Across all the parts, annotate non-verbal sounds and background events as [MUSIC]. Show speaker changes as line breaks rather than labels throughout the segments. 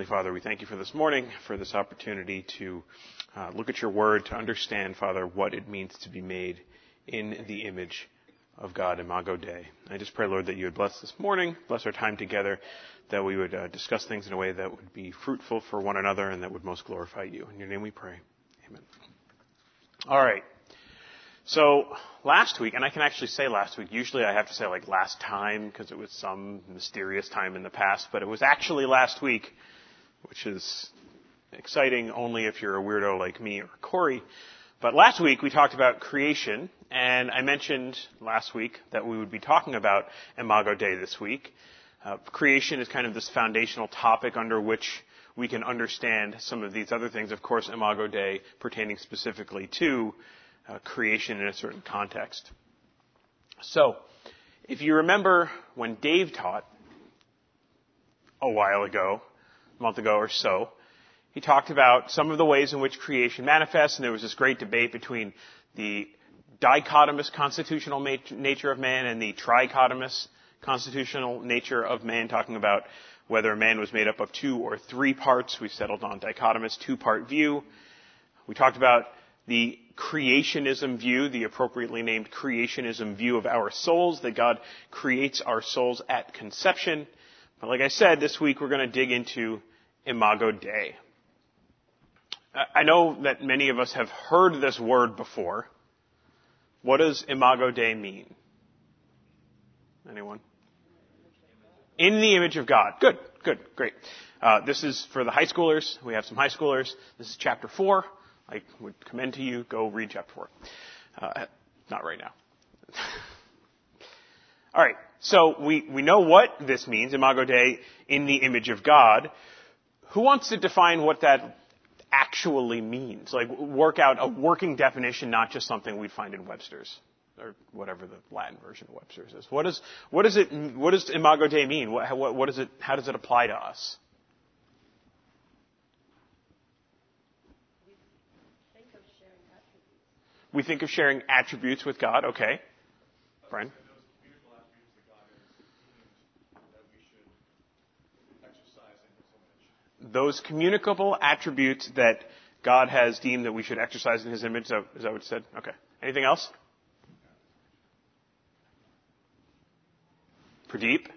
Heavenly Father, we thank you for this morning, for this opportunity to uh, look at your word, to understand, Father, what it means to be made in the image of God, Imago Dei. I just pray, Lord, that you would bless this morning, bless our time together, that we would uh, discuss things in a way that would be fruitful for one another and that would most glorify you. In your name we pray. Amen. All right. So last week, and I can actually say last week, usually I have to say like last time because it was some mysterious time in the past, but it was actually last week, which is exciting only if you're a weirdo like me or Corey. But last week we talked about creation, and I mentioned last week that we would be talking about Imago Dei this week. Uh, creation is kind of this foundational topic under which we can understand some of these other things. Of course, Imago Dei pertaining specifically to uh, creation in a certain context. So, if you remember when Dave taught a while ago, a month ago or so, he talked about some of the ways in which creation manifests, and there was this great debate between the dichotomous constitutional nature of man and the trichotomous constitutional nature of man, talking about whether man was made up of two or three parts. We settled on dichotomous two-part view. We talked about the creationism view, the appropriately named creationism view of our souls, that God creates our souls at conception. But like I said, this week we're going to dig into Imago Dei. I know that many of us have heard this word before. What does Imago Dei mean? Anyone? In the image of God. Good, good, great. Uh, this is for the high schoolers. We have some high schoolers. This is chapter 4. I would commend to you, go read chapter 4. Uh, not right now. [LAUGHS] All right, so we, we know what this means, Imago Dei, in the image of God. Who wants to define what that actually means? Like, work out a working definition, not just something we'd find in Webster's or whatever the Latin version of Webster's is. What, is, what does it, what does Imago Dei mean? What, what, what is it, how does it apply to us? We think of sharing attributes with God. Okay. Brian? Those communicable attributes that God has deemed that we should exercise in His image. Is that, is that what it said? Okay. Anything else? Pradeep?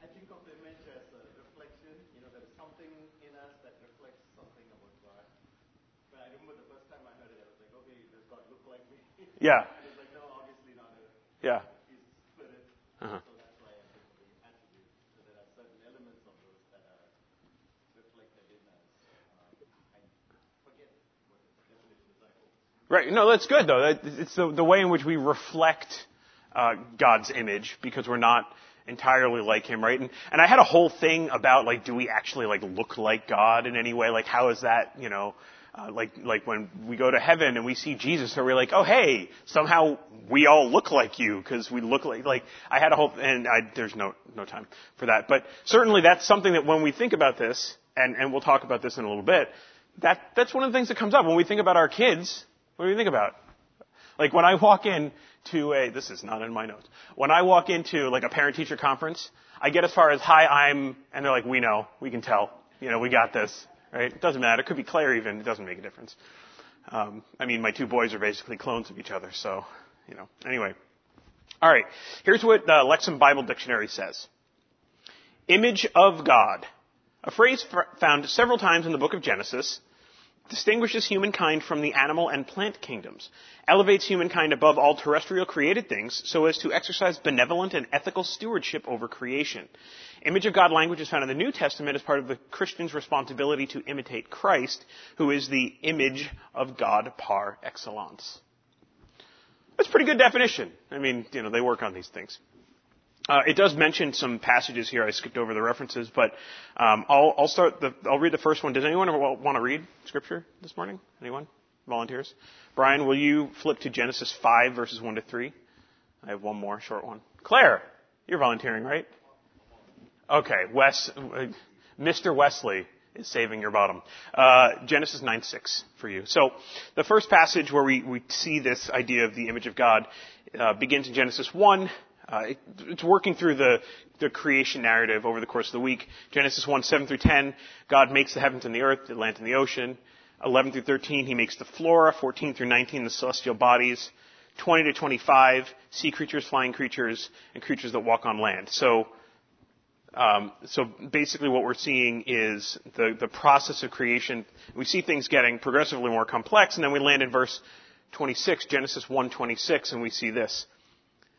I
think of the image as a reflection. You know, there is something in us that reflects something about God. But I remember the first time
Yeah. And it was like, no, obviously not. Yeah. Right. No, that's good though. It's the, the way in which we reflect uh, God's image because we're not entirely like Him, right? And, and I had a whole thing about like, do we actually like look like God in any way? Like, how is that, you know, uh, like like when we go to heaven and we see Jesus, are we like, oh hey, somehow we all look like you because we look like like I had a whole and I, there's no no time for that, but certainly that's something that when we think about this, and and we'll talk about this in a little bit, that that's one of the things that comes up when we think about our kids. What do you think about? Like when I walk in to a this is not in my notes. When I walk into like a parent teacher conference, I get as far as hi I'm and they're like we know we can tell you know we got this right? It doesn't matter. It could be Claire even. It doesn't make a difference. Um, I mean, my two boys are basically clones of each other, so, you know. Anyway. Alright. Here's what the Lexham Bible Dictionary says. Image of God. A phrase found several times in the book of Genesis distinguishes humankind from the animal and plant kingdoms, elevates humankind above all terrestrial created things so as to exercise benevolent and ethical stewardship over creation. Image of God language is found in the New Testament as part of the Christian's responsibility to imitate Christ, who is the image of God par excellence. That's a pretty good definition. I mean, you know, they work on these things. Uh, it does mention some passages here. I skipped over the references, but um, I'll, I'll, start. The, I'll read the first one. Does anyone want to read scripture this morning? Anyone? Volunteers? Brian, will you flip to Genesis five verses one to three? I have one more short one. Claire, you're volunteering, right? Okay, Wes, uh, Mr. Wesley is saving your bottom. Uh, Genesis 9 6 for you. So the first passage where we, we see this idea of the image of God uh, begins in Genesis 1 Uh, it, it's working through the, the creation narrative over the course of the week. Genesis 1, 7 through 10, God makes the heavens and the earth, the land and the ocean. 11 through 13, He makes the flora. 14 through 19, the celestial bodies. 20 to 25, sea creatures, flying creatures, and creatures that walk on land. So, um, so basically what we're seeing is the, the process of creation. We see things getting progressively more complex, and then we land in verse 26, Genesis 1:26, and we see this.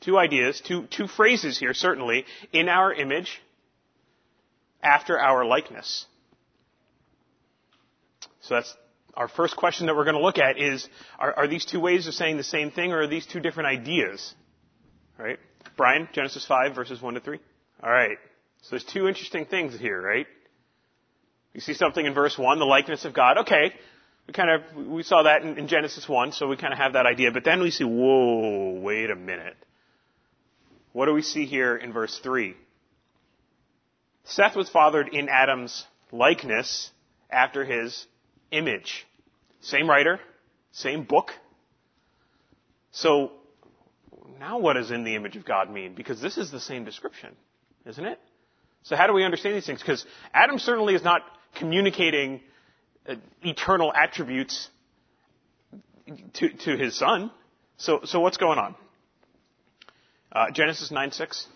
Two ideas, two, two phrases here, certainly. In our image, after our likeness. So that's our first question that we're going to look at is, are, are, these two ways of saying the same thing or are these two different ideas? Right? Brian, Genesis 5 verses 1 to 3. Alright. So there's two interesting things here, right? You see something in verse 1, the likeness of God. Okay. We kind of, we saw that in, in Genesis 1, so we kind of have that idea. But then we see, whoa, wait a minute. What do we see here in verse 3? Seth was fathered in Adam's likeness after his image. Same writer, same book. So, now what does in the image of God mean? Because this is the same description, isn't it? So how do we understand these things? Because Adam certainly is not communicating uh, eternal attributes to, to his son. So, so what's going on? Uh, Genesis 9 6.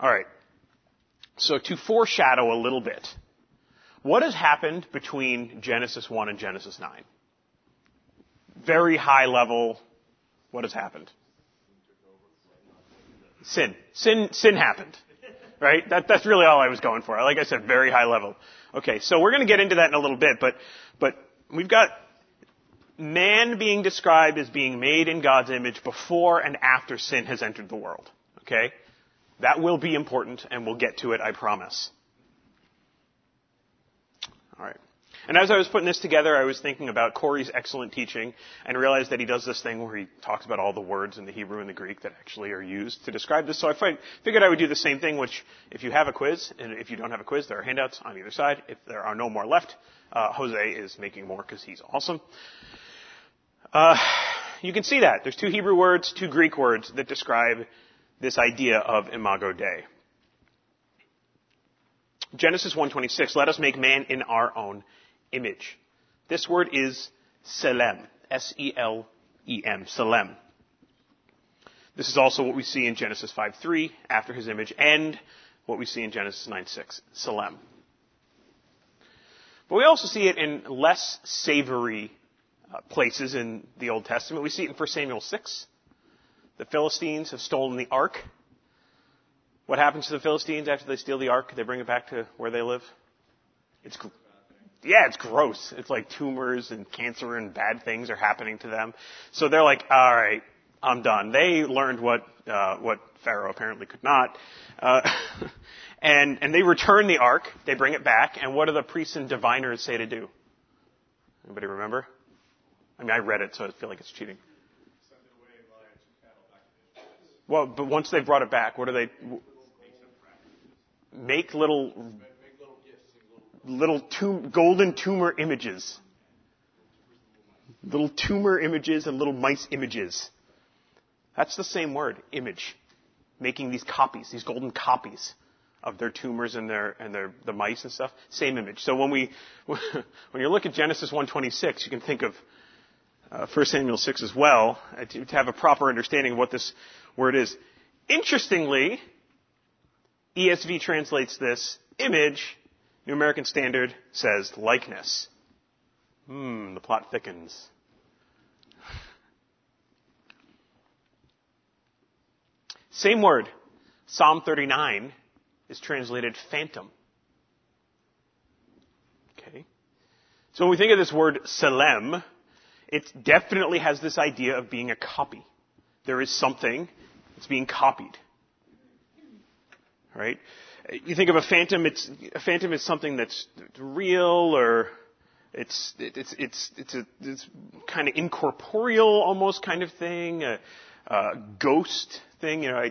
All right. So to foreshadow a little bit, what has happened between Genesis 1 and Genesis 9? Very high level, what has happened? Sin. Sin, sin happened. Right? That, that's really all I was going for. Like I said, very high level. Okay, so we're gonna get into that in a little bit, but, but we've got man being described as being made in God's image before and after sin has entered the world. Okay? That will be important, and we'll get to it, I promise. All right. And as I was putting this together, I was thinking about Corey's excellent teaching and realized that he does this thing where he talks about all the words in the Hebrew and the Greek that actually are used to describe this. So I figured I would do the same thing, which if you have a quiz, and if you don't have a quiz, there are handouts on either side. If there are no more left, uh, Jose is making more because he's awesome. Uh, you can see that. There's two Hebrew words, two Greek words that describe this idea of imago Dei. Genesis 1:26, let us make man in our own image. This word is selem, S-E-L-E-M, selem. This is also what we see in Genesis 5:3, after his image, and what we see in Genesis 9:6, selem. But we also see it in less savory uh, places in the Old Testament. We see it in 1 Samuel 6, the Philistines have stolen the ark. What happens to the Philistines after they steal the ark? They bring it back to where they live? It's, yeah, it's gross. It's like tumors and cancer and bad things are happening to them. So they're like, all right, I'm done. They learned what uh, what Pharaoh apparently could not, uh, [LAUGHS] and and they return the ark. They bring it back, and what do the priests and diviners say to do? Anybody remember? I mean, I read it, so I feel like it's cheating. Well, but once they brought it back, what do they make little little tum- golden tumor images, little tumor images and little mice images. That's the same word, image. Making these copies, these golden copies of their tumors and their and their the mice and stuff. Same image. So when we [LAUGHS] when you look at Genesis 1:26, you can think of uh, 1 Samuel 6 as well uh, to, to have a proper understanding of what this word is. Interestingly, ESV translates this image. New American Standard says likeness. Hmm, the plot thickens. Same word. Psalm 39 is translated phantom. Okay. So when we think of this word selem, it definitely has this idea of being a copy. There is something that's being copied. Right? You think of a phantom, it's, a phantom is something that's real or it's, it's, it's, it's a it's kind of incorporeal almost kind of thing, a, a ghost thing. You know, I,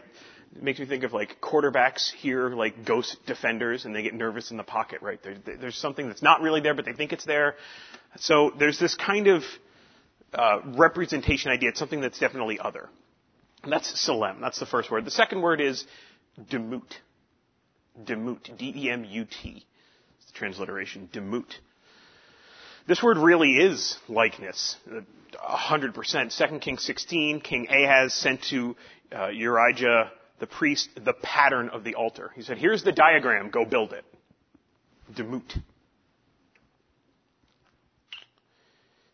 it makes me think of like quarterbacks here, like ghost defenders and they get nervous in the pocket, right? There, there's something that's not really there, but they think it's there. So there's this kind of uh, representation idea. It's something that's definitely other. And that's selem. That's the first word. The second word is demut. Demut. D-E-M-U-T. It's the transliteration. Demut. This word really is likeness. 100%. 2 Kings 16, King Ahaz sent to uh, Urijah the priest the pattern of the altar. He said, here's the diagram, go build it. Demut.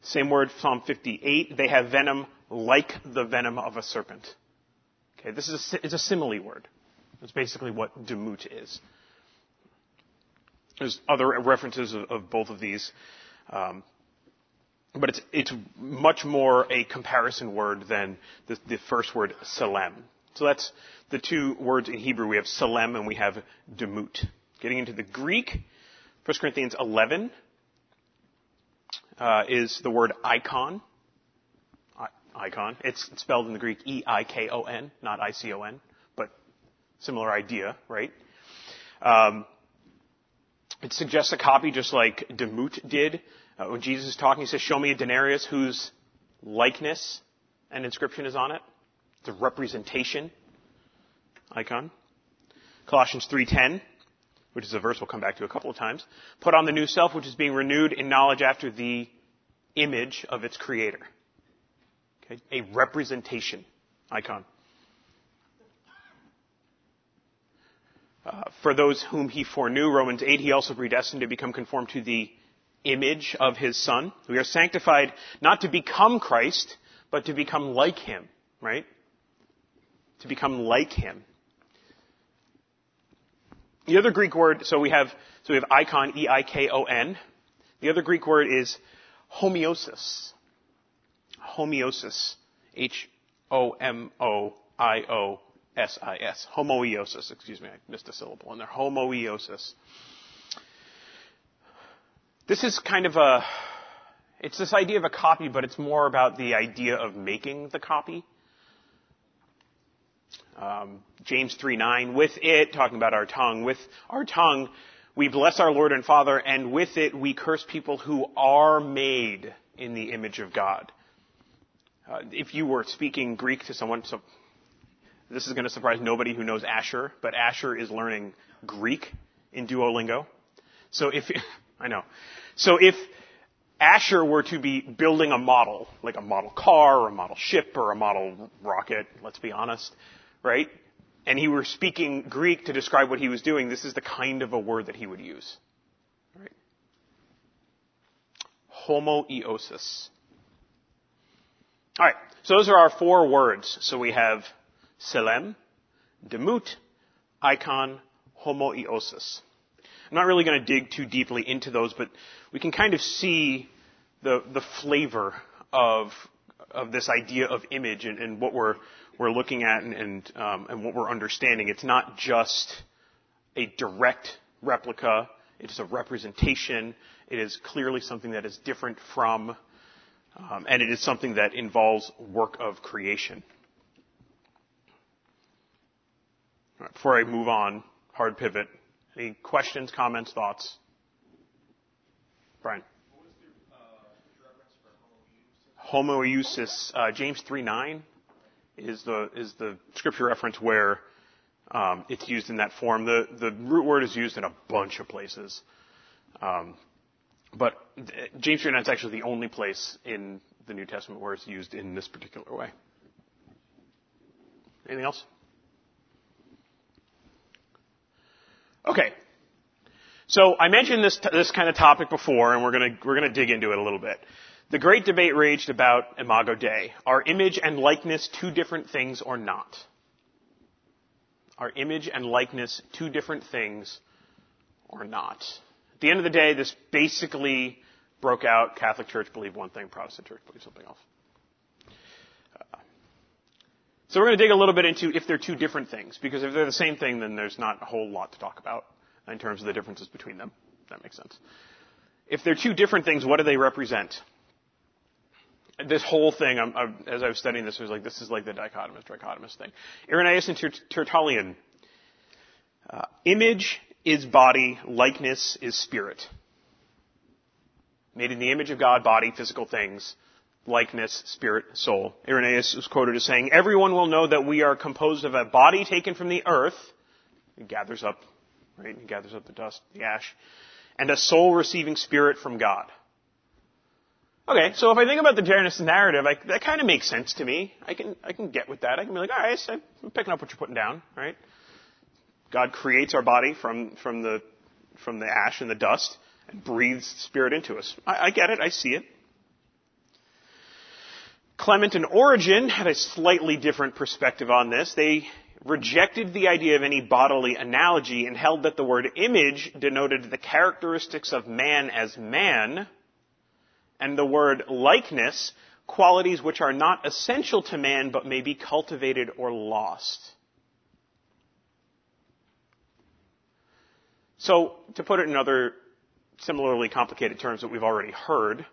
Same word, Psalm 58. They have venom like the venom of a serpent. Okay, this is a, it's a simile word. That's basically what demut is. There's other references of, of both of these. Um, but it's, it's much more a comparison word than the, the first word, selem. So that's the two words in Hebrew. We have selem and we have demut. Getting into the Greek, 1 Corinthians 11 uh, is the word icon. I, icon. It's spelled in the Greek E-I-K-O-N, not I-C-O-N, but similar idea, right? Um, it suggests a copy just like demut did. Uh, when Jesus is talking, he says, show me a denarius whose likeness and inscription is on it. It's a representation icon. Colossians 3.10, which is a verse we'll come back to a couple of times. Put on the new self, which is being renewed in knowledge after the image of its creator. Okay? A representation icon. Uh, for those whom he foreknew, Romans 8, he also predestined to become conformed to the image of his son. We are sanctified not to become Christ, but to become like him, right? to become like him. The other Greek word, so we have, so we have icon, E-I-K-O-N. The other Greek word is homeosis. Homeosis. H-O-M-O-I-O-S-I-S. Homoiosis, excuse me, I missed a syllable in there. Homoiosis. This is kind of a, it's this idea of a copy, but it's more about the idea of making the copy. Um, James 3:9. With it, talking about our tongue, with our tongue, we bless our Lord and Father, and with it we curse people who are made in the image of God. Uh, if you were speaking Greek to someone, so this is going to surprise nobody who knows Asher, but Asher is learning Greek in Duolingo. So if [LAUGHS] I know, so if Asher were to be building a model, like a model car or a model ship or a model rocket, let's be honest, right? And he were speaking Greek to describe what he was doing, this is the kind of a word that he would use. Right? Homoiosis. Alright, so those are our four words. So we have selem, demut, icon, homoiosis. I'm not really going to dig too deeply into those, but we can kind of see the, the flavor of, of this idea of image and, and what we're we're looking at and, and, um, and what we're understanding. It's not just a direct replica. It is a representation. It is clearly something that is different from, um, and it is something that involves work of creation. Right, before I move on, hard pivot. Any questions, comments, thoughts? Brian. Homoiousis, uh, James 3 9 is the is the scripture reference where um, it's used in that form. The the root word is used in a bunch of places, um, but James 3:9 is actually the only place in the New Testament where it's used in this particular way. Anything else? Okay. So I mentioned this this kind of topic before, and we're gonna we're gonna dig into it a little bit. The great debate raged about Imago Dei. Are image and likeness two different things or not? Are image and likeness two different things or not? At the end of the day, this basically broke out. Catholic Church believed one thing, Protestant Church believed something else. Uh, so we're going to dig a little bit into if they're two different things, because if they're the same thing, then there's not a whole lot to talk about in terms of the differences between them. That makes sense. If they're two different things, what do they represent? This whole thing, I'm, I'm, as I was studying this, I was like, this is like the dichotomous, trichotomous thing. Irenaeus and Tertullian. Uh, image is body, likeness is spirit. Made in the image of God, body, physical things, likeness, spirit, soul. Irenaeus is quoted as saying, Everyone will know that we are composed of a body taken from the earth. It gathers up, right? It gathers up the dust, the ash. And a soul receiving spirit from God. Okay, so if I think about the Genesis narrative, I, that kind of makes sense to me. I can, I can get with that. I can be like, alright, I'm picking up what you're putting down, right? God creates our body from, from the, from the ash and the dust and breathes spirit into us. I, I get it. I see it. Clement and Origen had a slightly different perspective on this. They rejected the idea of any bodily analogy and held that the word image denoted the characteristics of man as man, and the word likeness, qualities which are not essential to man but may be cultivated or lost. So, to put it in other similarly complicated terms that we've already heard,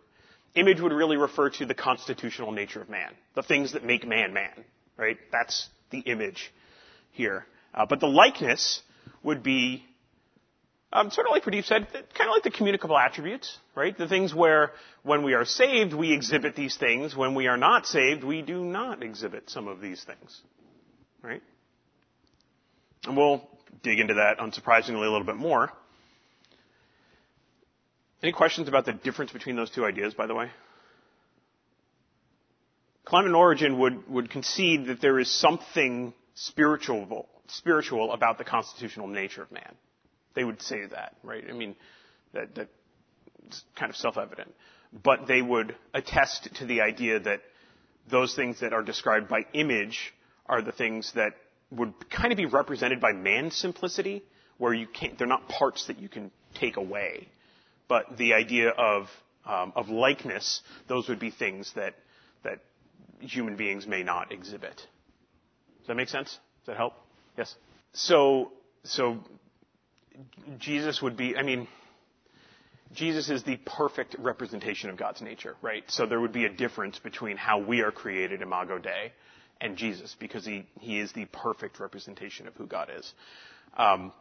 image would really refer to the constitutional nature of man, the things that make man man, right? That's the image here. Uh, but the likeness would be um, sort of like Pradeep said, kind of like the communicable attributes, right? The things where when we are saved, we exhibit these things. When we are not saved, we do not exhibit some of these things, right? And we'll dig into that, unsurprisingly, a little bit more. Any questions about the difference between those two ideas, by the way? Clement Origen would, would concede that there is something spiritual, spiritual about the constitutional nature of man. They would say that, right? I mean, that, that's kind of self-evident. But they would attest to the idea that those things that are described by image are the things that would kind of be represented by man's simplicity, where you can't, they're not parts that you can take away. But the idea of, um, of likeness, those would be things that, that human beings may not exhibit. Does that make sense? Does that help? Yes? So, so Jesus would be, I mean, Jesus is the perfect representation of God's nature, right? So there would be a difference between how we are created, imago Dei, and Jesus, because he, he is the perfect representation of who God is. Um,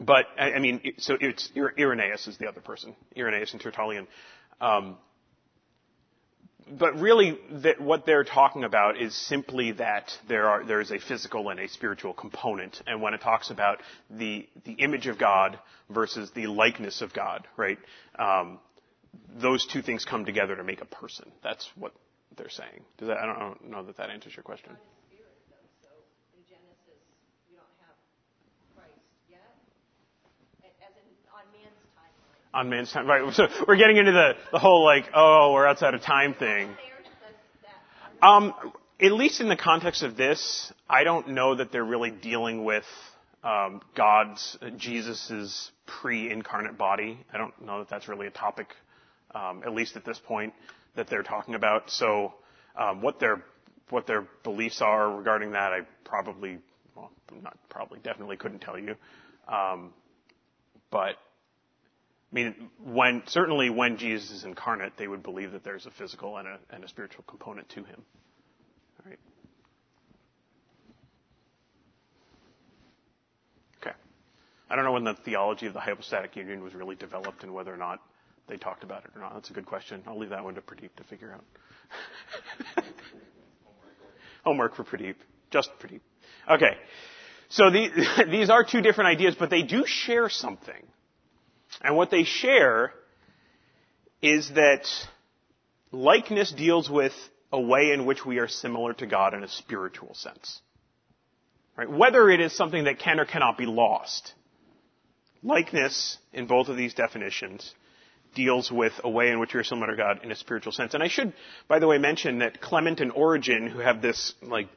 but, I, I mean, so it's, Irenaeus is the other person, Irenaeus and Tertullian. Um, but really, that what they're talking about is simply that there are there is a physical and a spiritual component, and when it talks about the the image of God versus the likeness of God, right? Um, those two things come together to make a person. That's what they're saying. That, I don't know that that answers your question. On man's time. Right. So we're getting into the, the whole like, oh, we're outside of time thing. Um, at least in the context of this, I don't know that they're really dealing with um, God's, Jesus's pre-incarnate body. I don't know that that's really a topic, um, at least at this point, that they're talking about. So, um, what their what their beliefs are regarding that, I probably, well, not probably, definitely couldn't tell you. Um, but I mean, when, certainly when Jesus is incarnate, they would believe that there's a physical and a, and a spiritual component to him. Right? Okay. I don't know when the theology of the hypostatic union was really developed and whether or not they talked about it or not. That's a good question. I'll leave that one to Pradeep to figure out. [LAUGHS] Homework for Pradeep. Just Pradeep. Okay. So the, [LAUGHS] these are two different ideas, but they do share something. And what they share is that likeness deals with a way in which we are similar to God in a spiritual sense. Right? Whether it is something that can or cannot be lost. Likeness, in both of these definitions, deals with a way in which we are similar to God in a spiritual sense. And I should, by the way, mention that Clement and Origen, who have this, like,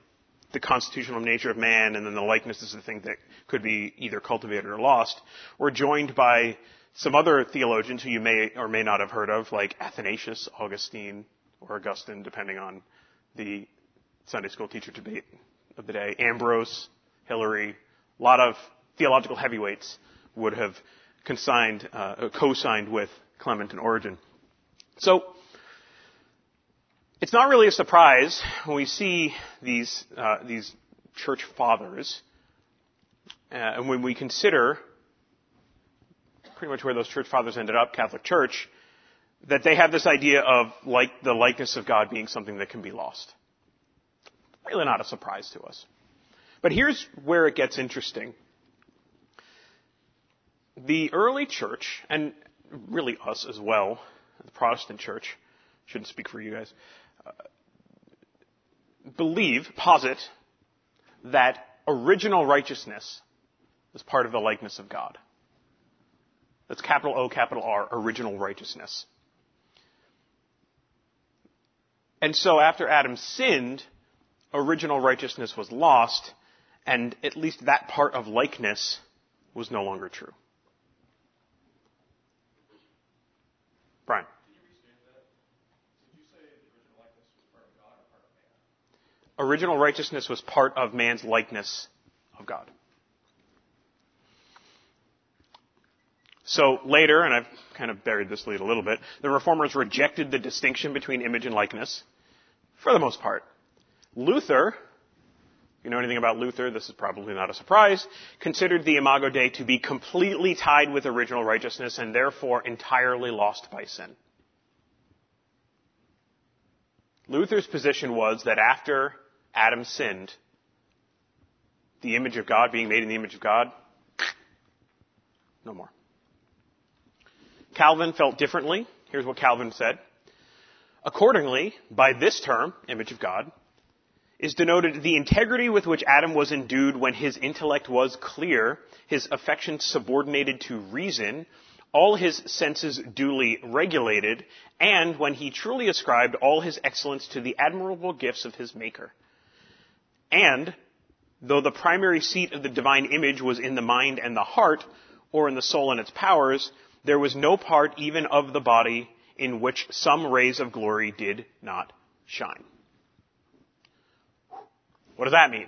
the constitutional nature of man and then the likeness is the thing that could be either cultivated or lost, were joined by some other theologians who you may or may not have heard of, like Athanasius, Augustine, or Augustine, depending on the Sunday school teacher debate of the day, Ambrose, Hilary, a lot of theological heavyweights would have consigned, uh, co-signed with Clement and Origen. So, it's not really a surprise when we see these, uh, these church fathers, uh, and when we consider pretty much where those church fathers ended up, Catholic Church, that they have this idea of like the likeness of God being something that can be lost. Really not a surprise to us. But here's where it gets interesting. The early church, and really us as well, the Protestant church, shouldn't speak for you guys, uh, believe, posit, that original righteousness is part of the likeness of God. That's capital O, capital R, original righteousness. And so after Adam sinned, original righteousness was lost, and at least that part of likeness was no longer true. Brian. Did you say original likeness was part of God or part of man? Original righteousness was part of man's likeness of God. So later, and I've kind of buried this lead a little bit, the reformers rejected the distinction between image and likeness, for the most part. Luther, if you know anything about Luther, this is probably not a surprise, considered the Imago Dei to be completely tied with original righteousness and therefore entirely lost by sin. Luther's position was that after Adam sinned, the image of God, being made in the image of God, no more. Calvin felt differently. Here's what Calvin said. Accordingly, by this term, image of God, is denoted the integrity with which Adam was endued when his intellect was clear, his affections subordinated to reason, all his senses duly regulated, and when he truly ascribed all his excellence to the admirable gifts of his Maker. And, though the primary seat of the divine image was in the mind and the heart, or in the soul and its powers, there was no part even of the body in which some rays of glory did not shine. What does that mean?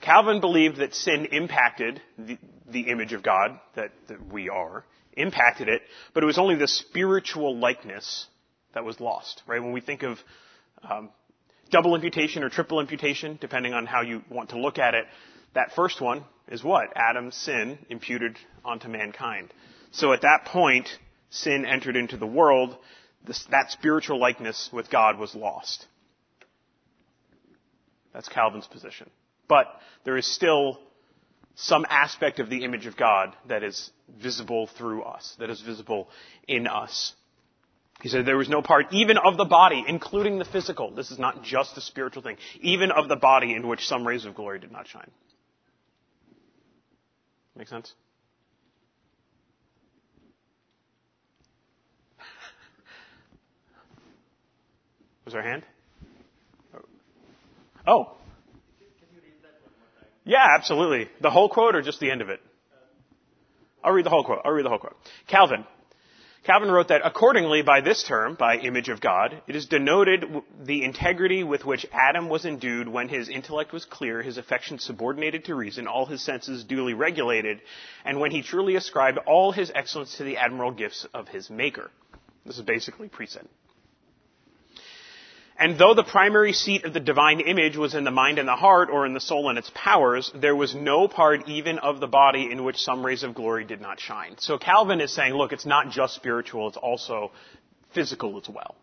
Calvin believed that sin impacted the, the image of God that, that, we are, impacted it, but it was only the spiritual likeness that was lost, right? When we think of um, double imputation or triple imputation, depending on how you want to look at it, that first one is what? Adam's sin imputed onto mankind. So at that point, sin entered into the world. This, that spiritual likeness with God was lost. That's Calvin's position. But there is still some aspect of the image of God that is visible through us, that is visible in us. He said there was no part even of the body, including the physical. This is not just a spiritual thing. Even of the body in which some rays of glory did not shine. Make sense? There hand? Oh. Yeah, absolutely. The whole quote or just the end of it? I'll read the whole quote. I'll read the whole quote. Calvin. Calvin wrote that accordingly by this term, by image of God, it is denoted the integrity with which Adam was endued when his intellect was clear, his affections subordinated to reason, all his senses duly regulated, and when he truly ascribed all his excellence to the admirable gifts of his maker. This is basically pre-sin. And though the primary seat of the divine image was in the mind and the heart, or in the soul and its powers, there was no part even of the body in which some rays of glory did not shine. So Calvin is saying, look, it's not just spiritual, it's also physical as well.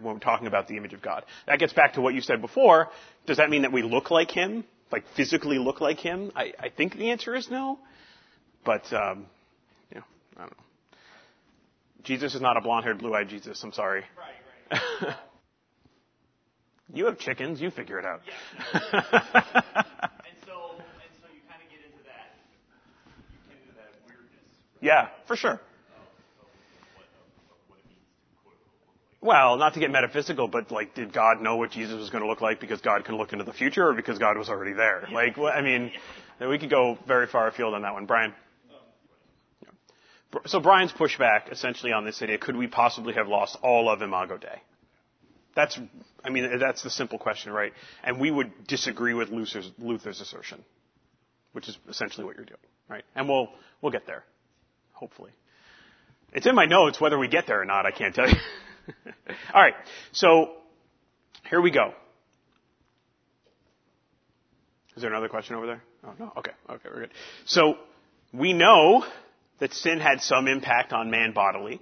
When we're talking about the image of God. That gets back to what you said before. Does that mean that we look like Him? Like physically look like Him? I, I think the answer is no. But, um, you know, I don't know. Jesus is not a blonde-haired, blue-eyed Jesus. I'm sorry.
Right, right. [LAUGHS]
You have chickens. You figure it out.
Yeah. and so, and so you kind of get into that, you get into that weirdness. Right?
yeah, for sure.
Of, of what, of, of what it means to quote unquote look like.
Well, not to get metaphysical, but like, did God know what Jesus was going to look like because God can look into the future, or because God was already there? Like, well, I mean, we could go very far afield on that one, Brian. Um, so Brian's pushback essentially on this idea, could we possibly have lost all of Imago Dei? That's, I mean, that's the simple question, right? And we would disagree with Luther's, Luther's assertion, which is essentially what you're doing, right? And we'll, we'll get there, hopefully. It's in my notes, whether we get there or not, I can't tell you. [LAUGHS] Alright, so, here we go. Is there another question over there? Oh no, okay, okay, we're good. So, we know that sin had some impact on man bodily.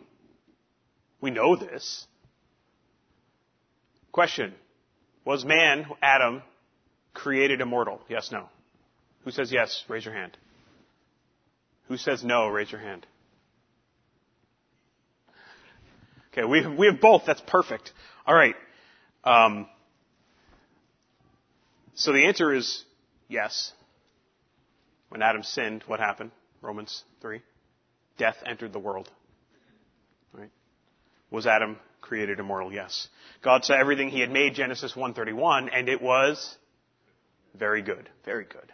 We know this. Question. Was man, Adam, created immortal? Yes, no. Who says yes? Raise your hand. Who says no? Raise your hand. Okay, we have, we have both. That's perfect. All right. Um, so the answer is yes. When Adam sinned, what happened? Romans 3 death entered the world. Right? Was Adam created immortal? Yes. God saw everything he had made, Genesis 1:31, and it was very good. Very good.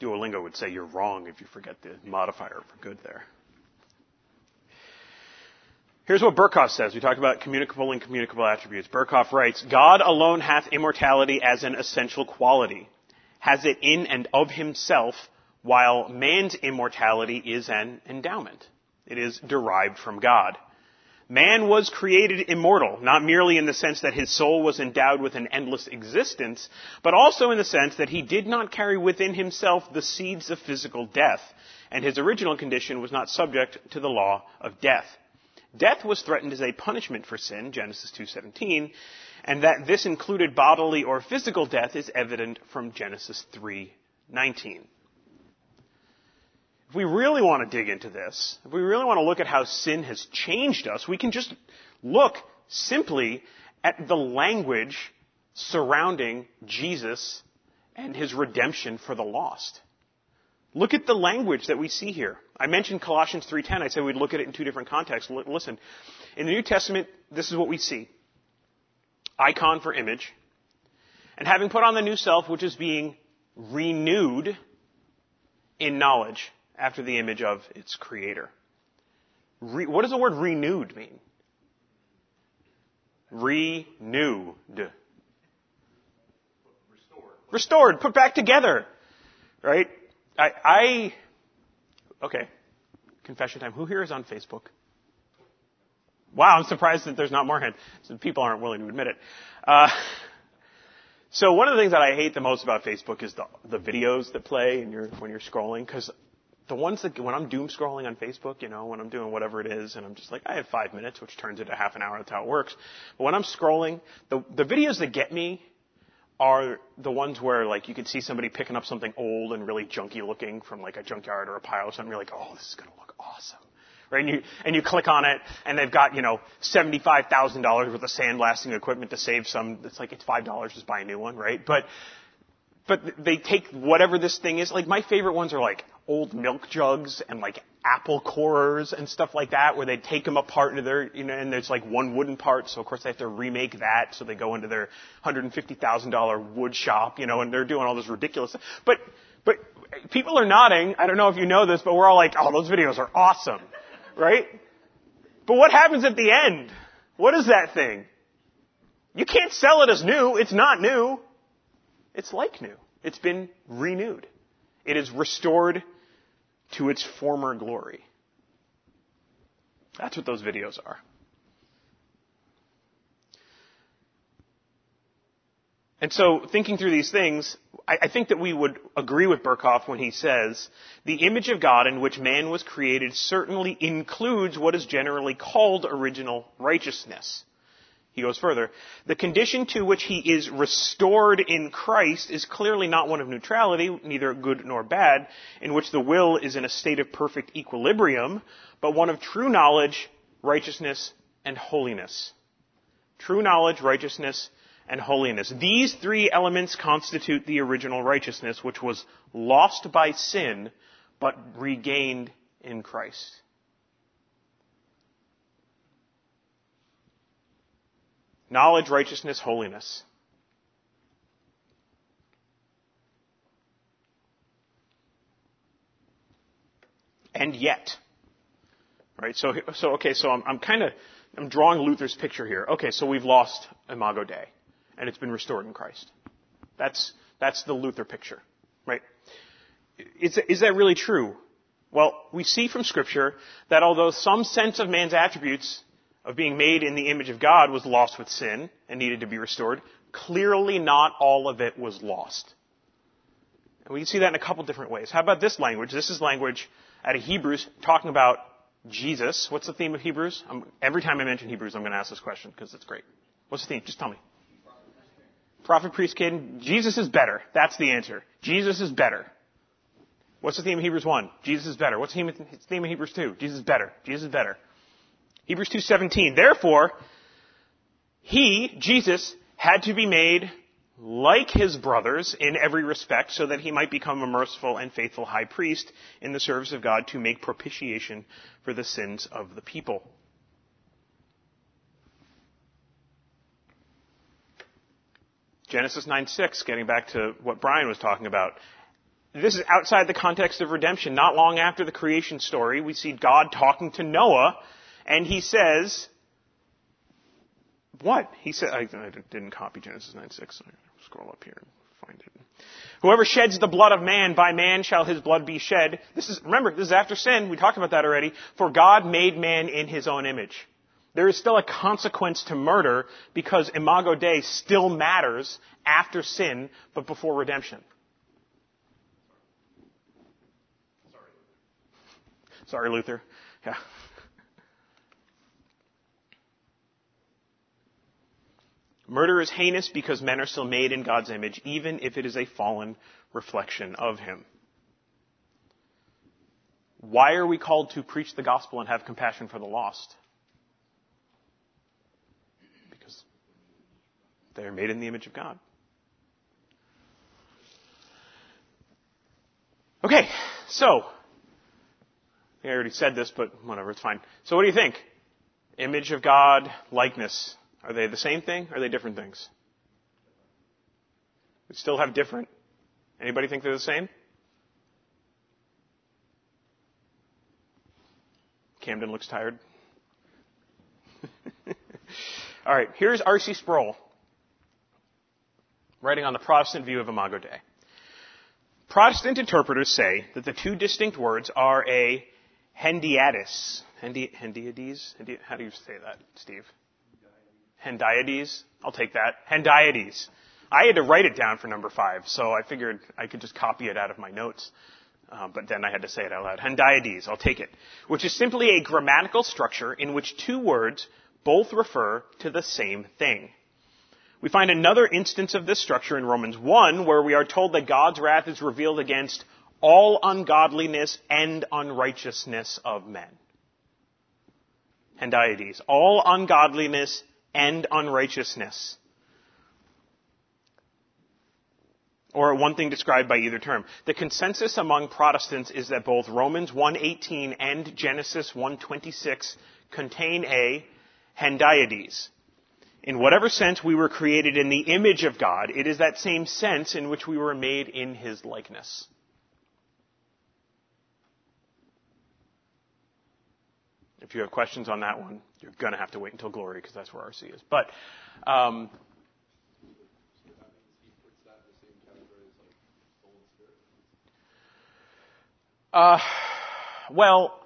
Duolingo would say you're wrong if you forget the modifier for good there. Here's what Berkhof says. We talked about communicable and communicable attributes. Berkhof writes, God alone hath immortality as an essential quality, has it in and of himself, while man's immortality is an endowment. It is derived from God. Man was created immortal, not merely in the sense that his soul was endowed with an endless existence, but also in the sense that he did not carry within himself the seeds of physical death, and his original condition was not subject to the law of death. Death was threatened as a punishment for sin, Genesis 2:17, and that this included bodily or physical death is evident from Genesis 3:19 if we really want to dig into this, if we really want to look at how sin has changed us, we can just look simply at the language surrounding Jesus and his redemption for the lost. Look at the language that we see here. I mentioned Colossians 3:10. I said we'd look at it in two different contexts. Listen, in the New Testament, this is what we see. Icon for image. And having put on the new self, which is being renewed in knowledge after the image of its creator. Re, what does the word renewed mean? Renewed.
Restored.
Restored, put back together. Right? I, I, okay. Confession time. Who here is on Facebook? Wow, I'm surprised that there's not more hands. People aren't willing to admit it. Uh, [LAUGHS] so one of the things that I hate the most about Facebook is the, the videos that play and you're, when you're scrolling, because the ones that when I'm doom scrolling on Facebook, you know, when I'm doing whatever it is, and I'm just like, I have five minutes, which turns into half an hour. That's how it works. But when I'm scrolling, the the videos that get me are the ones where like you can see somebody picking up something old and really junky looking from like a junkyard or a pile or something. You're like, oh, this is gonna look awesome. Right? And you, and you click on it, and they've got, you know, $75,000 worth of sandblasting equipment to save some, it's like, it's $5, just buy a new one, right? But, but they take whatever this thing is. Like my favorite ones are like old milk jugs and like apple corers and stuff like that, where they take them apart into their, you know, and there's like one wooden part, so of course they have to remake that, so they go into their $150,000 wood shop, you know, and they're doing all this ridiculous stuff. But, but people are nodding. I don't know if you know this, but we're all like, oh, those videos are awesome, right? But what happens at the end? What is that thing? You can't sell it as new. It's not new. It's like new. It's been renewed. It is restored to its former glory. That's what those videos are. And so, thinking through these things, I, I, think that we would agree with Berkhof when he says, the image of God in which man was created certainly includes what is generally called original righteousness. He goes further. The condition to which he is restored in Christ is clearly not one of neutrality, neither good nor bad, in which the will is in a state of perfect equilibrium, but one of true knowledge, righteousness, and holiness. True knowledge, righteousness, and holiness. These three elements constitute the original righteousness, which was lost by sin, but regained in Christ. Knowledge, righteousness, holiness. And yet, Right? So, so okay, so I'm, I'm kind of, I'm drawing Luther's picture here. Okay, so we've lost Imago Dei, and it's been restored in Christ. That's, that's the Luther picture. Right? Is, is that really true? Well, we see from scripture that although some sense of man's attributes of being made in the image of God was lost with sin and needed to be restored, clearly not all of it was lost. And we can see that in a couple different ways. How about this language? This is language out of Hebrews talking about Jesus. What's the theme of Hebrews? I'm, every time I mention Hebrews, I'm going to ask this question because it's great. What's the theme? Just tell me. Prophet, priest, king. Jesus is better. That's the answer. Jesus is better. What's the theme of Hebrews 1? Jesus is better. What's the theme of Hebrews 2? Jesus is better. Jesus is better. Hebrews 2:17. Therefore, he, Jesus, had to be made like his brothers in every respect so that he might become a merciful and faithful high priest in the service of God to make propitiation for the sins of the people. Genesis 9:6, getting back to what Brian was talking about. This is outside the context of redemption. Not long after the creation story, we see God talking to Noah, and he says, what? He said, I, I didn't copy Genesis 9:6. Scroll up here and find it. Whoever sheds the blood of man, by man shall his blood be shed. This is, remember, this is after sin. We talked about that already. For God made man in his own image. There is still a consequence to murder because imago Dei still matters after sin, but before redemption. Sorry. Sorry, Luther. Yeah. Murder is heinous because men are still made in God's image, even if it is a fallen reflection of Him. Why are we called to preach the gospel and have compassion for the lost? Because they are made in the image of God. Okay, so, I already said this, but whatever, it's fine. So what do you think? Image of God, likeness. Are they the same thing? Are they different things? We still have different. Anybody think they're the same? Camden looks tired. [LAUGHS] All right, here's R.C. Sproul writing on the Protestant view of Imago Dei. Protestant interpreters say that the two distinct words are a hendiadys. Hendi? Hendi, how do you say that, Steve? Hendiadys. I'll take that. Hendiadys. I had to write it down for number five, so I figured I could just copy it out of my notes. Uh, but then I had to say it out loud. Hendiadys, I'll take it. Which is simply a grammatical structure in which two words both refer to the same thing. We find another instance of this structure in Romans 1 where we are told that God's wrath is revealed against all ungodliness and unrighteousness of men. Hendiadys. All ungodliness and unrighteousness. Or one thing described by either term. The consensus among Protestants is that both Romans 1.18 and Genesis 1.26 contain a hendiadys. In whatever sense we were created in the image of God, it is that same sense in which we were made in His likeness. If you have questions on that one, you're going to have to wait until glory because that's where RC is. But um, uh, well,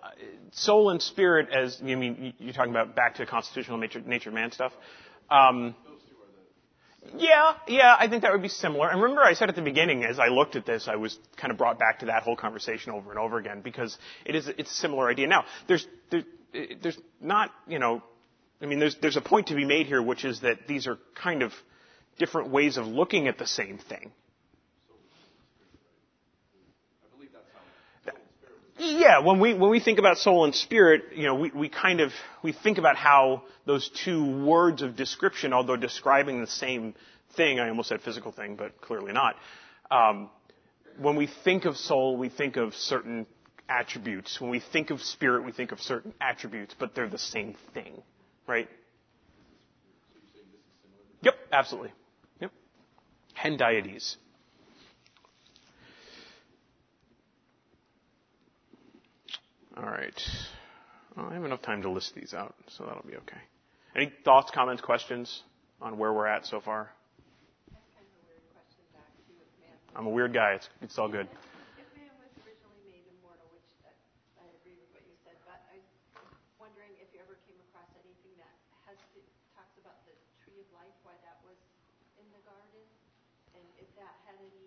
soul and spirit, as you mean, you're talking about back to constitutional nature, nature man stuff. Um, yeah, yeah, I think that would be similar. And remember I said at the beginning, as I looked at this, I was kind of brought back to that whole conversation over and over again because it is, it's a similar idea. Now, there's, there, there's not, you know, I mean, there's, there's a point to be made here, which is that these are kind of different ways of looking at the same thing. Yeah, when we when we think about soul and spirit, you know, we, we kind of we think about how those two words of description, although describing the same thing, I almost said physical thing, but clearly not. Um, when we think of soul, we think of certain attributes. When we think of spirit, we think of certain attributes, but they're the same thing, right? Yep, absolutely. Yep. Hendiadys. All right. Well, I have enough time to list these out, so that'll be okay. Any thoughts, comments, questions on where we're at so far? I'm a weird guy. It's, it's all good.
If man was originally made immortal, which uh, I agree with what you said, but I was wondering if you ever came across anything that has to, talks about the tree of life, why that was in the garden, and if that had any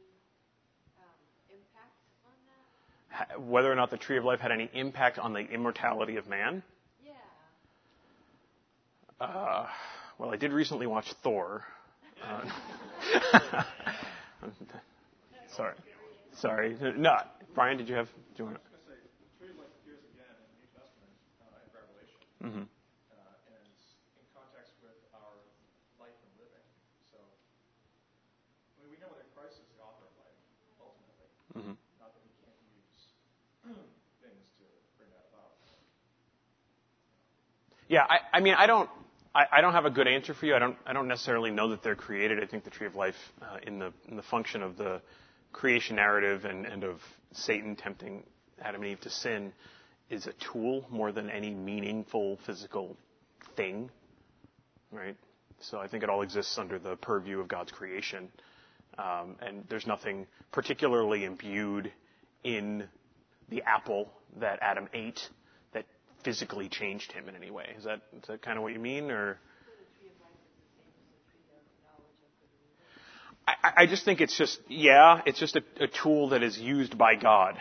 um, impact on that.
Ha- Whether or not the tree of life had any impact on the immortality of man?
Yeah.
Uh, well, I did recently watch Thor. Uh, [LAUGHS] sorry. Sorry. No. Brian, did you have. Do you want to?
Say the tree of life appears again in the New Testament uh at Revelation. Uh and in context with our life and living. So I
Yeah, I, mean, I don't, I, I don't have a good answer for you. I don't, I don't necessarily know that they're created. I think the tree of life, uh, in the function of the creation narrative and, of Satan tempting Adam and Eve to sin, is a tool more than any meaningful physical thing, right? So I think it all exists under the purview of God's creation, um, and there's nothing particularly imbued in the apple that Adam ate physically changed him in any way. Is that, is that kind of what you mean, or? I, I just think it's just, yeah, it's just a, a tool that is used by God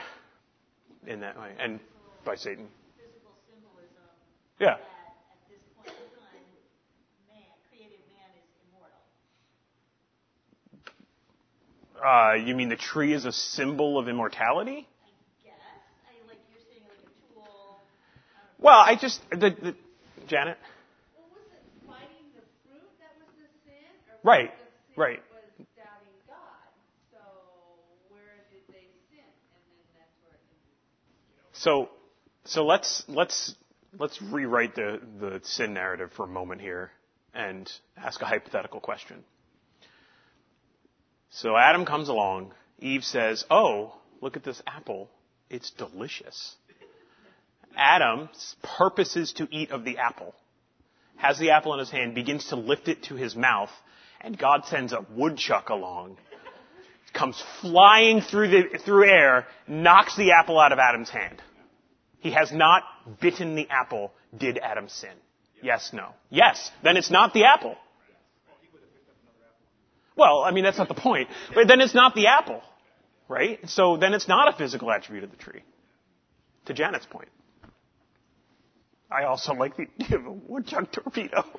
in that way, and by Satan. Yeah. Uh, you mean the tree is a symbol of immortality?
I guess. I like you're saying like a tool.
Well, I just, the, the, Janet?
Well, was it fighting the fruit that was the sin, or
Right,
the sin
right.
was doubting God? So where did they sin? And then that's where it.
So, so let's let's let's rewrite the the sin narrative for a moment here and ask a hypothetical question. So Adam comes along. Eve says, "Oh, look at this apple. It's delicious." Adam purposes to eat of the apple, has the apple in his hand, begins to lift it to his mouth, and God sends a woodchuck along, comes flying through the through air, knocks the apple out of Adam's hand. He has not bitten the apple. Did Adam sin? Yes, no. Yes, then it's not the apple. Well, I mean, that's not the point. But then it's not the apple, right? So then it's not a physical attribute of the tree. To Janet's point. I also like the [LAUGHS] idea of a woodchuck torpedo. [LAUGHS]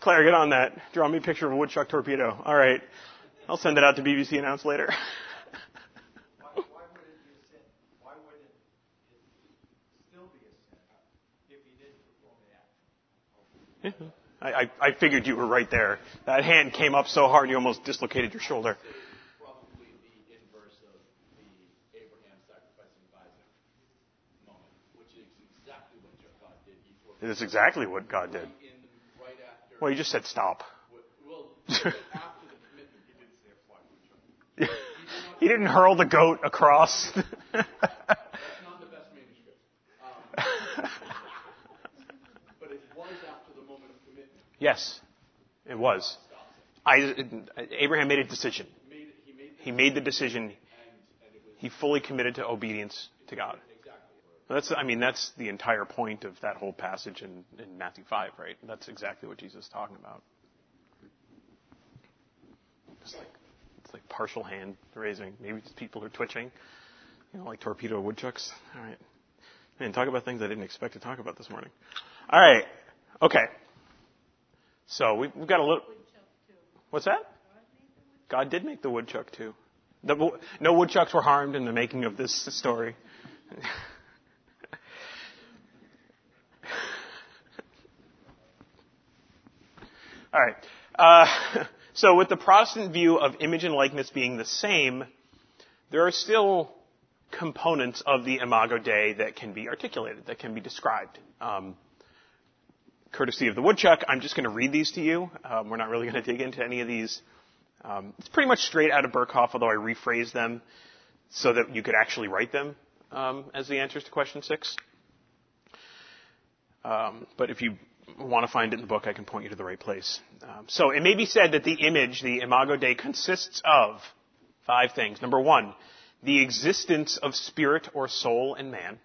Claire, get on that. Draw me a picture of a woodchuck torpedo. All right. I'll send it out to BBC Announce later. [LAUGHS]
Why, why would it be a sin? Why would it, it still be a sin if he didn't perform the act?
I, I, I figured you were right there. That hand came up so hard you almost dislocated your shoulder.
probably the inverse of the Abraham sacrificing Isaac moment, which is exactly what God He
It is exactly what God did. Well, you just said stop. [LAUGHS]
He didn't
he hurl the goat across.
That's [LAUGHS]
yes, it was. I, Abraham made a decision.
He made, he
He the decision.
and, and
He fully committed to obedience to God. That's, I mean, that's the entire point of that whole passage in, in Matthew 5, right? That's exactly what Jesus is talking about. Just like, it's like partial hand raising. Maybe just people are twitching. You know, like torpedo woodchucks. All right. Man, talk about things I didn't expect to talk about this morning. All right. Okay. So we, we've got a little. What's that? God did make the woodchuck too. The, no woodchucks were harmed in the making of this story. [LAUGHS] All right. Uh, [LAUGHS] so, with the Protestant view of image and likeness being the same, there are still components of the Imago Dei that can be articulated, that can be described. Um, courtesy of the woodchuck, I'm just going to read these to you. Um, we're not really [LAUGHS] going to dig into any of these. Um, it's pretty much straight out of Berkhof, although I rephrased them so that you could actually write them um, as the answers to question six. Um, but if you want to find it in the book, I can point you to the right place. Um, so it may be said that the image, the Imago Dei, consists of five things. Number one, the existence of spirit or soul in man,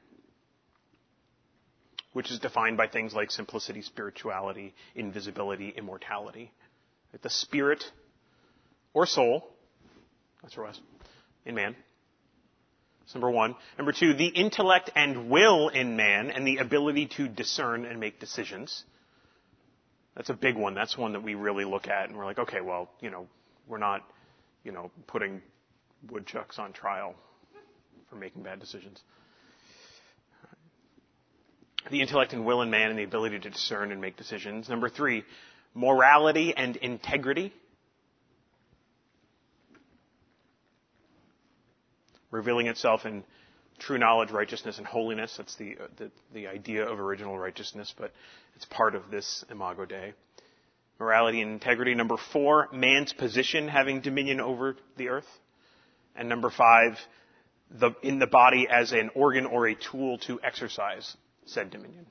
which is defined by things like simplicity, spirituality, invisibility, immortality. The spirit or soul, that's where it was, in man. That's number one. Number two, the intellect and will in man and the ability to discern and make decisions. That's a big one. That's one that we really look at and we're like, okay, well, you know, we're not, you know, putting woodchucks on trial for making bad decisions. The intellect and will in man and the ability to discern and make decisions. Number three, morality and integrity. Revealing itself in true knowledge, righteousness, and holiness. That's the, the, the idea of original righteousness, but it's part of this Imago Dei. Morality and integrity. Number four, man's position having dominion over the earth. And number five, the, in the body as an organ or a tool to exercise said dominion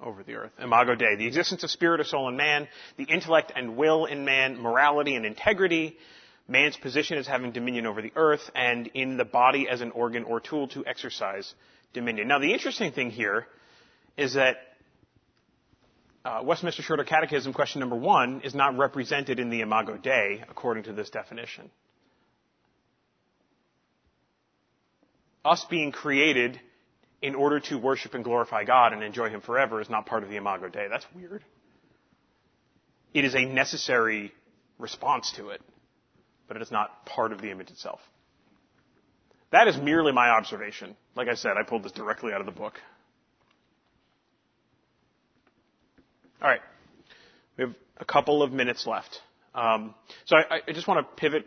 over the earth. Imago Dei, the existence of spirit or soul in man, the intellect and will in man, morality and integrity, man's position as having dominion over the earth, and in the body as an organ or tool to exercise dominion. Now, the interesting thing here is that uh, Westminster Shorter Catechism, question number one, is not represented in the Imago Dei according to this definition. Us being created in order to worship and glorify God and enjoy Him forever is not part of the Imago Dei. That's weird. It is a necessary response to it, but it is not part of the image itself. That is merely my observation. Like I said, I pulled this directly out of the book. All right. We have a couple of minutes left. Um, so I, I just want to pivot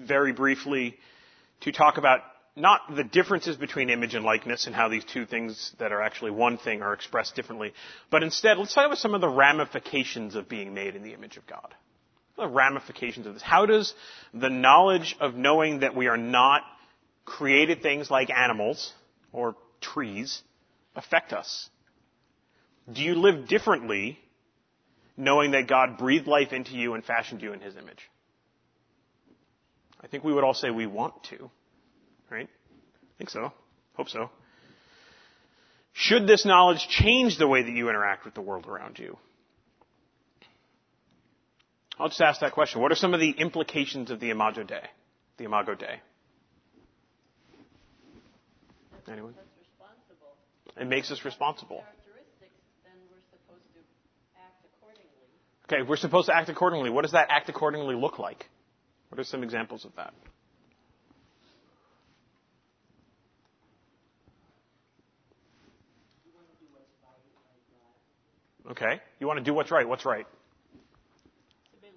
very briefly to talk about not the differences between image and likeness and how these two things that are actually one thing are expressed differently, but instead let's talk about some of the ramifications of being made in the image of God. The ramifications of this. How does the knowledge of knowing that we are not created things like animals or trees affect us? Do you live differently knowing that God breathed life into you and fashioned you in His image? I think we would all say we want to. Right? I think so. Hope so. Should this knowledge change the way that you interact with the world around you? I'll just ask that question. What are some of the implications of the Imago Dei? The Imago Dei. Anyone? It makes us responsible. Characteristics, then we're supposed to act accordingly. Okay, we're supposed to act accordingly. What does that act accordingly look like? What are some examples of that? Okay? You want to do what's right. What's right?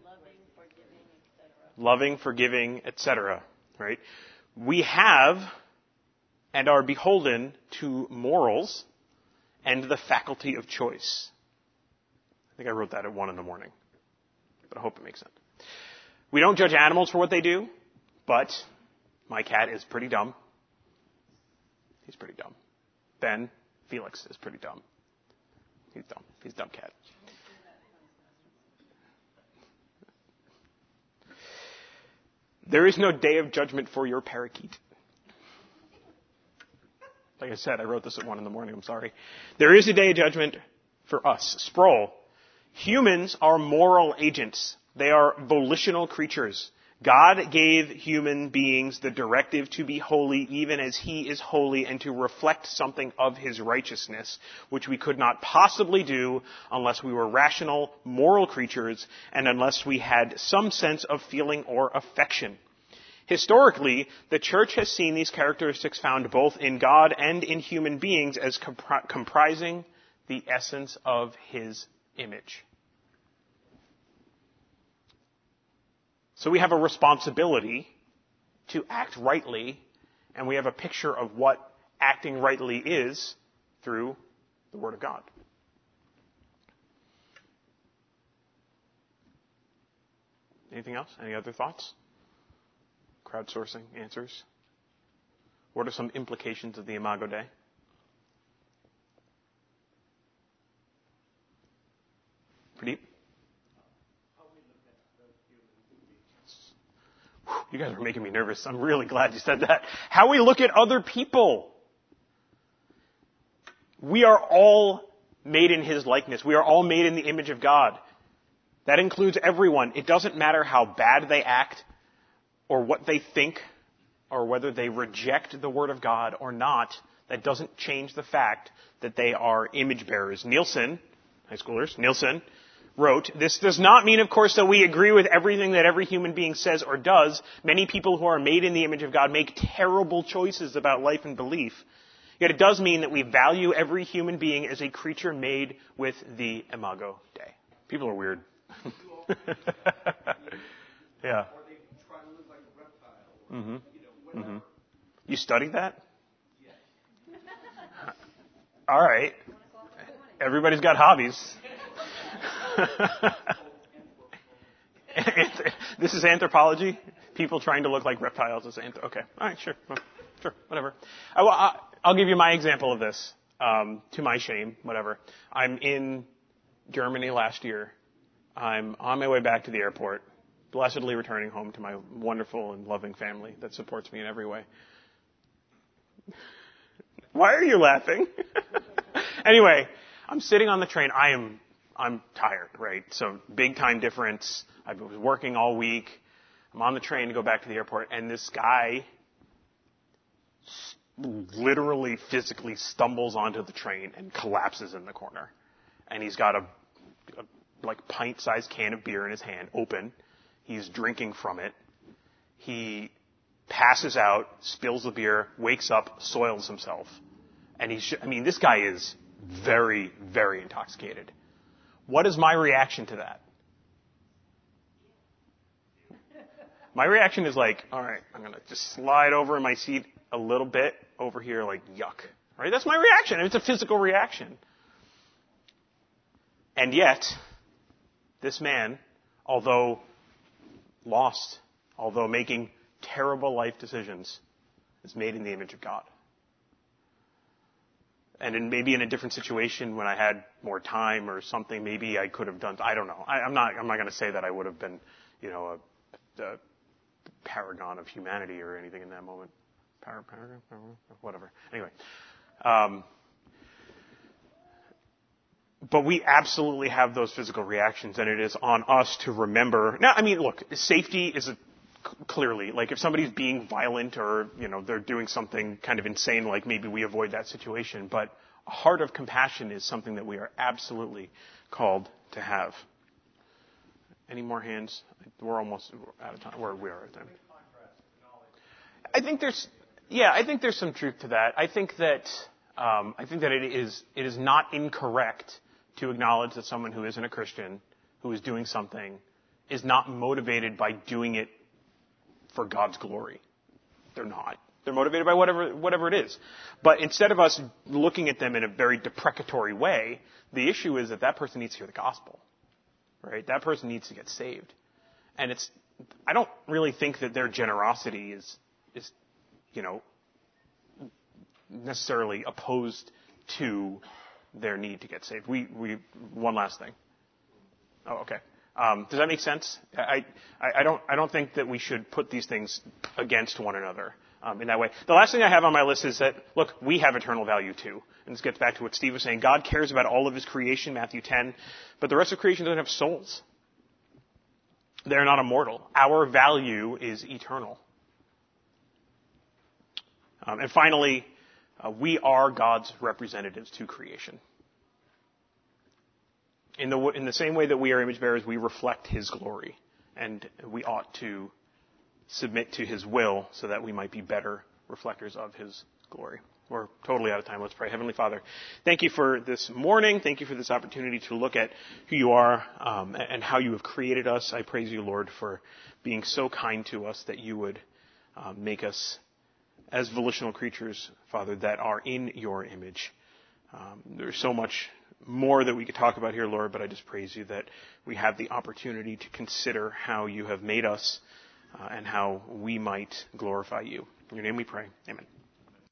Loving, forgiving, etc.
Loving, forgiving, etc. Right? We have and are beholden to morals and the faculty of choice. I think I wrote that at one in the morning, but I hope it makes sense. We don't judge animals for what they do, but my cat is pretty dumb. He's pretty dumb. Ben, Felix, is pretty dumb. He's dumb. He's dumb cat. There is no day of judgment for your parakeet. Like I said, I wrote this at one in the morning. I'm sorry. There is a day of judgment for us. Sproul. Humans are moral agents. They are volitional creatures. God gave human beings the directive to be holy even as He is holy and to reflect something of His righteousness, which we could not possibly do unless we were rational, moral creatures and unless we had some sense of feeling or affection. Historically, the church has seen these characteristics found both in God and in human beings as compri- comprising the essence of His image. So we have a responsibility to act rightly, and we have a picture of what acting rightly is through the Word of God. Anything else? Any other thoughts? Crowdsourcing answers? What are some implications of the Imago Dei? You guys are making me nervous. I'm really glad you said that. How we look at other people. We are all made in His likeness. We are all made in the image of God. That includes everyone. It doesn't matter how bad they act or what they think or whether they reject the Word of God or not. That doesn't change the fact that they are image bearers. Nielsen, high schoolers, Nielsen wrote, this does not mean, of course, that we agree with everything that every human being says or does. Many people who are made in the image of God make terrible choices about life and belief. Yet it does mean that we value every human being as a creature made with the imago Dei. People are weird. [LAUGHS] yeah.
Or they try to live like a reptile. Or,
hmm
You
hmm You studied that? [LAUGHS] All right. [LAUGHS] Everybody's got hobbies. [LAUGHS] this is anthropology. People trying to look like reptiles is anth- okay. All right, sure, well, sure, whatever. I, will I'll give you my example of this. Um, to my shame, whatever. I'm in Germany last year. I'm on my way back to the airport, blessedly returning home to my wonderful and loving family that supports me in every way. Why are you laughing? [LAUGHS] anyway, I'm sitting on the train. I am, I'm tired, right? So big time difference. I was working all week. I'm on the train to go back to the airport and this guy literally physically stumbles onto the train and collapses in the corner. And he's got a, a like pint sized can of beer in his hand, open. He's drinking from it. He passes out, spills the beer, wakes up, soils himself. And he's, I mean, this guy is very, very intoxicated. What is my reaction to that? My reaction is like, alright, I'm gonna just slide over in my seat a little bit over here, like, yuck. Right? That's my reaction. It's a physical reaction. And yet, this man, although lost, although making terrible life decisions, is made in the image of God. And in, maybe in a different situation when I had more time or something, maybe I could have done, I don't know. I, I'm not, I'm not gonna say that I would have been, you know, a, a paragon of humanity or anything in that moment. Par- paragon? Paragon? Whatever. Anyway. Um, but we absolutely have those physical reactions, and it is on us to remember. Now, I mean, look, safety is a, clearly like if somebody's being violent or you know they're doing something kind of insane, like maybe we avoid that situation. But a heart of compassion is something that we are absolutely called to have. Any more hands? We're almost out of time. Where we are of time. I think there's, yeah, I think there's some truth to that. I think that, um, I think that it is, it is not incorrect to acknowledge that someone who isn't a Christian, who is doing something, is not motivated by doing it for God's glory. They're not. They're motivated by whatever, whatever it is. But instead of us looking at them in a very deprecatory way, the issue is that that person needs to hear the gospel. Right? That person needs to get saved. And it's, I don't really think that their generosity is, is, you know, necessarily opposed to their need to get saved. We, we, one last thing. Oh, okay. Um, does that make sense? I, I, I, don't, I don't think that we should put these things against one another um, in that way. The last thing I have on my list is that, look, we have eternal value too. And this gets back to what Steve was saying. God cares about all of his creation, Matthew 10, but the rest of creation doesn't have souls. They're not immortal. Our value is eternal. Um, and finally, uh, we are God's representatives to creation. In the, in the same way that we are image bearers, we reflect His glory. And we ought to submit to His will so that we might be better reflectors of His glory. We're totally out of time. Let's pray. Heavenly Father, thank you for this morning. Thank you for this opportunity to look at who you are um, and how you have created us. I praise you, Lord, for being so kind to us that you would uh, make us as volitional creatures, Father, that are in your image. Um, there's so much more that we could talk about here, Lord, but I just praise you that we have the opportunity to consider how you have made us uh, and how we might glorify you. In your name we pray. Amen.